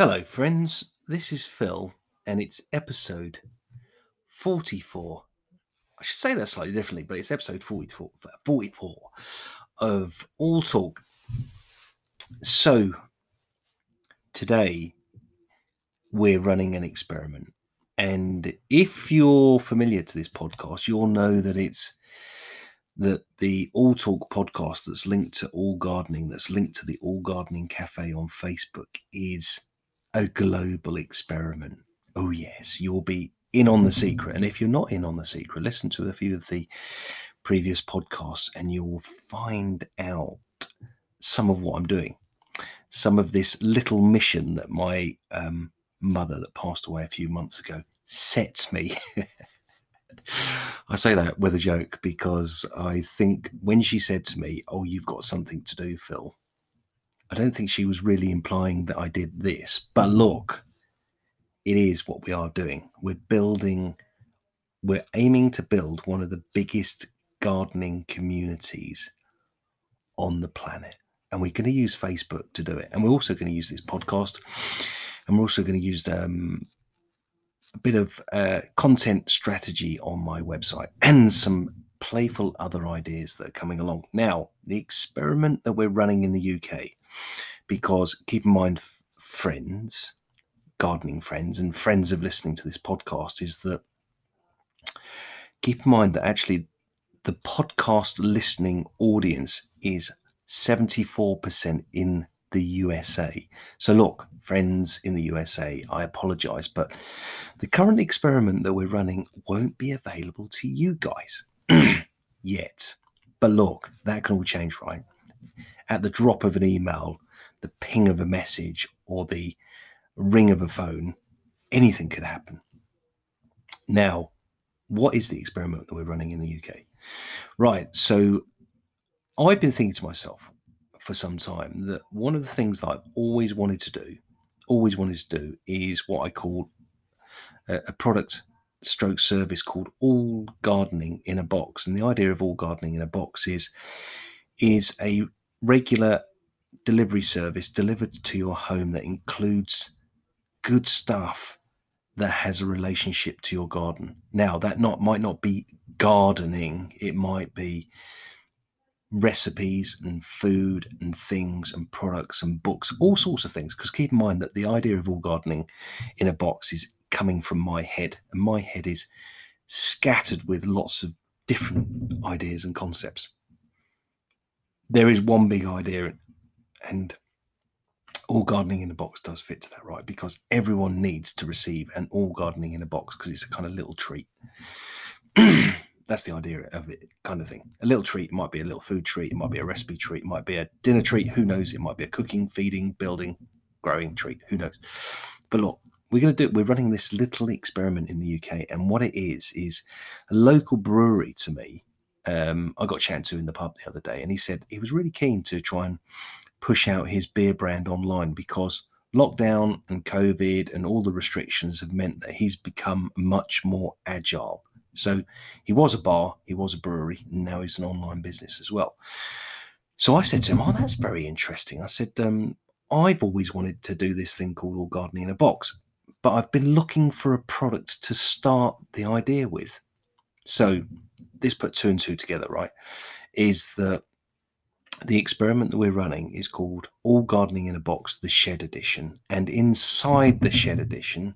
Hello, friends. This is Phil, and it's episode 44. I should say that slightly differently, but it's episode 44, 44 of All Talk. So, today we're running an experiment. And if you're familiar to this podcast, you'll know that it's that the All Talk podcast that's linked to All Gardening, that's linked to the All Gardening Cafe on Facebook, is a global experiment. Oh, yes, you'll be in on the secret. And if you're not in on the secret, listen to a few of the previous podcasts and you will find out some of what I'm doing. Some of this little mission that my um, mother, that passed away a few months ago, set me. I say that with a joke because I think when she said to me, Oh, you've got something to do, Phil, I don't think she was really implying that I did this. But look, it is what we are doing. We're building, we're aiming to build one of the biggest gardening communities on the planet. And we're going to use Facebook to do it. And we're also going to use this podcast. And we're also going to use um, a bit of uh, content strategy on my website and some playful other ideas that are coming along. Now, the experiment that we're running in the UK because keep in mind, friends, gardening friends, and friends of listening to this podcast, is that keep in mind that actually the podcast listening audience is 74% in the USA. So, look, friends in the USA, I apologize, but the current experiment that we're running won't be available to you guys yet. But look, that can all change, right? At the drop of an email, the ping of a message, or the ring of a phone, anything could happen. Now, what is the experiment that we're running in the UK? Right. So I've been thinking to myself for some time that one of the things that I've always wanted to do, always wanted to do, is what I call a, a product stroke service called all gardening in a box. And the idea of all gardening in a box is is a regular delivery service delivered to your home that includes good stuff that has a relationship to your garden. Now, that not might not be gardening, it might be recipes and food and things and products and books, all sorts of things. Because keep in mind that the idea of all gardening in a box is coming from my head, and my head is scattered with lots of different ideas and concepts there is one big idea, and all gardening in a box does fit to that, right? Because everyone needs to receive an all gardening in a box because it's a kind of little treat. That's the idea of it, kind of thing. A little treat it might be a little food treat, it might be a recipe treat, it might be a dinner treat. Who knows? It might be a cooking, feeding, building, growing treat. Who knows? But look, we're going to do. it. We're running this little experiment in the UK, and what it is is a local brewery to me um, I got chatting to in the pub the other day, and he said he was really keen to try and push out his beer brand online because lockdown and COVID and all the restrictions have meant that he's become much more agile. So he was a bar, he was a brewery, and now he's an online business as well. So I said to him, Oh, that's very interesting. I said, um, I've always wanted to do this thing called All Gardening in a Box, but I've been looking for a product to start the idea with. So this put two and two together, right? Is that the experiment that we're running is called All Gardening in a Box, the Shed Edition. And inside the Shed Edition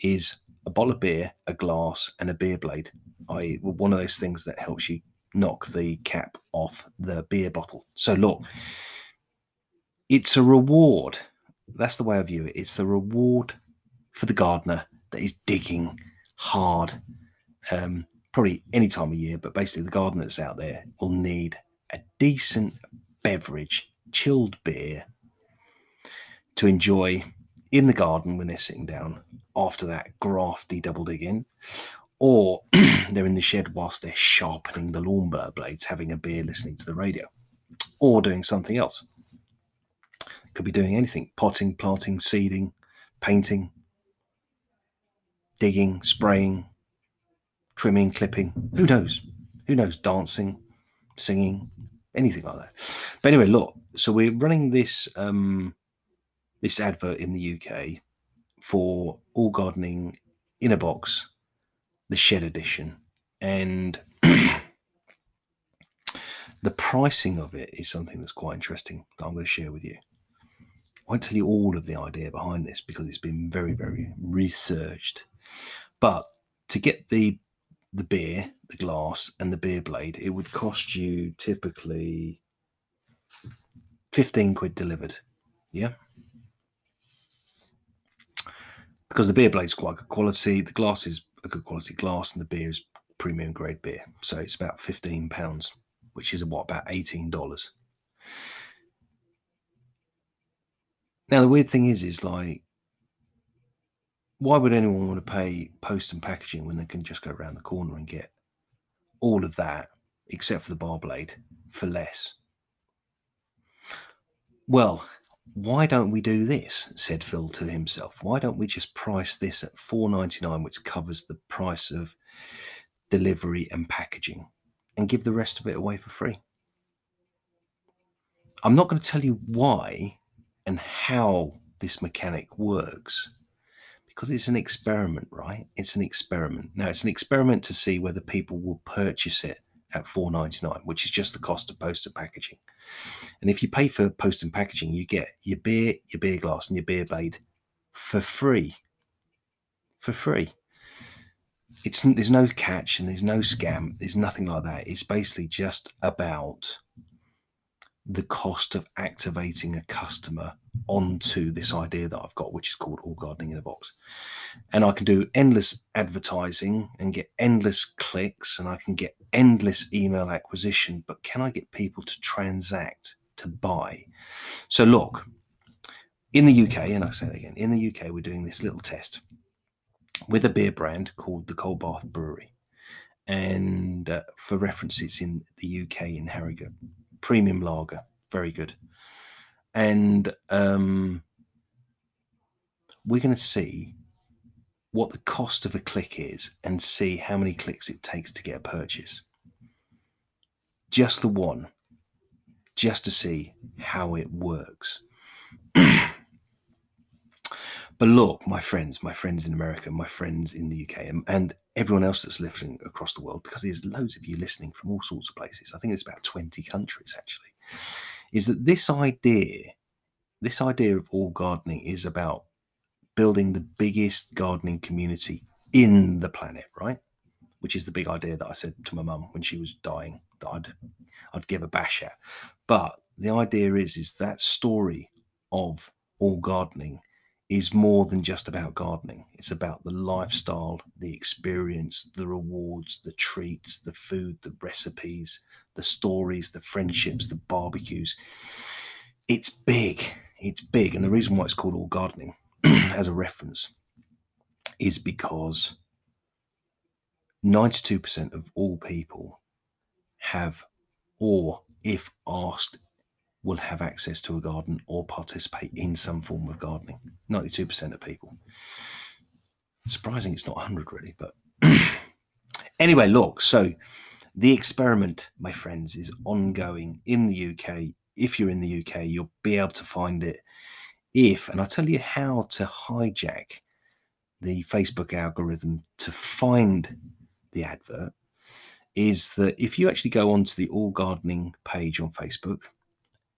is a bottle of beer, a glass, and a beer blade. I one of those things that helps you knock the cap off the beer bottle. So look, it's a reward. That's the way I view it. It's the reward for the gardener that is digging hard um, probably any time of year, but basically the gardeners out there will need a decent beverage, chilled beer to enjoy in the garden when they're sitting down after that grafty double digging, or they're in the shed whilst they're sharpening the lawnmower blades, having a beer, listening to the radio, or doing something else. Could be doing anything potting, planting, seeding, painting, digging, spraying, trimming, clipping. Who knows? Who knows? Dancing, singing, anything like that. But anyway, look. So we're running this um, this advert in the UK for All Gardening in a Box, the Shed Edition. And the pricing of it is something that's quite interesting that I'm going to share with you. I won't tell you all of the idea behind this because it's been very, very researched. But to get the the beer, the glass, and the beer blade, it would cost you typically 15 quid delivered. Yeah. Because the beer blade's quite good quality, the glass is a good quality glass, and the beer is premium grade beer. So it's about 15 pounds, which is what, about $18. Now, the weird thing is, is like, why would anyone want to pay post and packaging when they can just go around the corner and get all of that, except for the bar blade, for less? Well, why don't we do this? said Phil to himself. Why don't we just price this at four ninety nine, which covers the price of delivery and packaging, and give the rest of it away for free? I'm not going to tell you why and how this mechanic works because it's an experiment, right? It's an experiment. Now, it's an experiment to see whether people will purchase it at 4.99, which is just the cost of post and packaging. And if you pay for post and packaging, you get your beer, your beer glass, and your beer blade for free. For free. It's there's no catch and there's no scam. There's nothing like that. It's basically just about the cost of activating a customer onto this idea that I've got, which is called All Gardening in a Box. And I can do endless advertising and get endless clicks and I can get endless email acquisition, but can I get people to transact, to buy? So, look, in the UK, and I say that again, in the UK, we're doing this little test with a beer brand called the Cold Bath Brewery. And uh, for reference, it's in the UK in Harrogate. Premium lager, very good and um, we're going to see what the cost of a click is and see how many clicks it takes to get a purchase. Just the one, just to see how it works. but look, my friends, my friends in America, my friends in the UK, and, everyone else that's listening across the world, because there's loads of you listening from all sorts of places. I think it's about 20 countries actually is that this idea, this idea of all gardening is about building the biggest gardening community in the planet, right? Which is the big idea that I said to my mum when she was dying that I'd I'd give a bash at. But the idea is is that story of all gardening is more than just about gardening. It's about the lifestyle, the experience, the rewards, the treats, the food, the recipes, the stories, the friendships, the barbecues. It's big. It's big. And the reason why it's called All Gardening as a reference is because 92% of all people have, or if asked, will have access to a garden or participate in some form of gardening. 92% of people. Surprising it's not 100 really, but anyway, look, so the experiment, my friends, is ongoing in the UK. If you're in the UK, you'll be able to find it. If, and I'll tell you how to hijack the Facebook algorithm to find the advert, is that if you actually go onto the All Gardening page on Facebook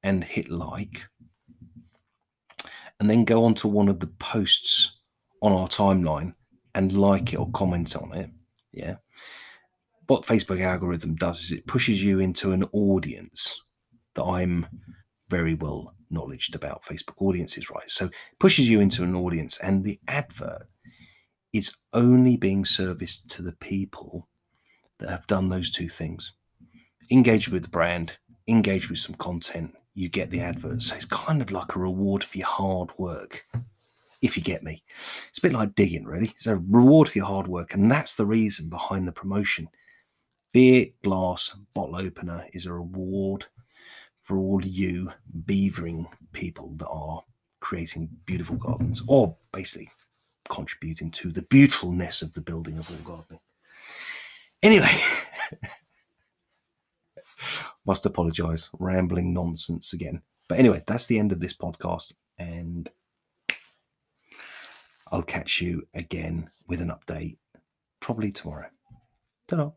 and hit like, and then go onto one of the posts on our timeline and like it or comment on it, yeah, what Facebook algorithm does is it pushes you into an audience that I'm very well knowledged about Facebook audiences, right? So it pushes you into an audience, and the advert is only being serviced to the people that have done those two things. Engage with the brand, engage with some content, you get the advert. So it's kind of like a reward for your hard work, if you get me. It's a bit like digging, really. It's a reward for your hard work, and that's the reason behind the promotion Beer glass bottle opener is a reward for all you beavering people that are creating beautiful gardens or basically contributing to the beautifulness of the building of all gardening. Anyway, must apologize. Rambling nonsense again. But anyway, that's the end of this podcast. And I'll catch you again with an update probably tomorrow. Ta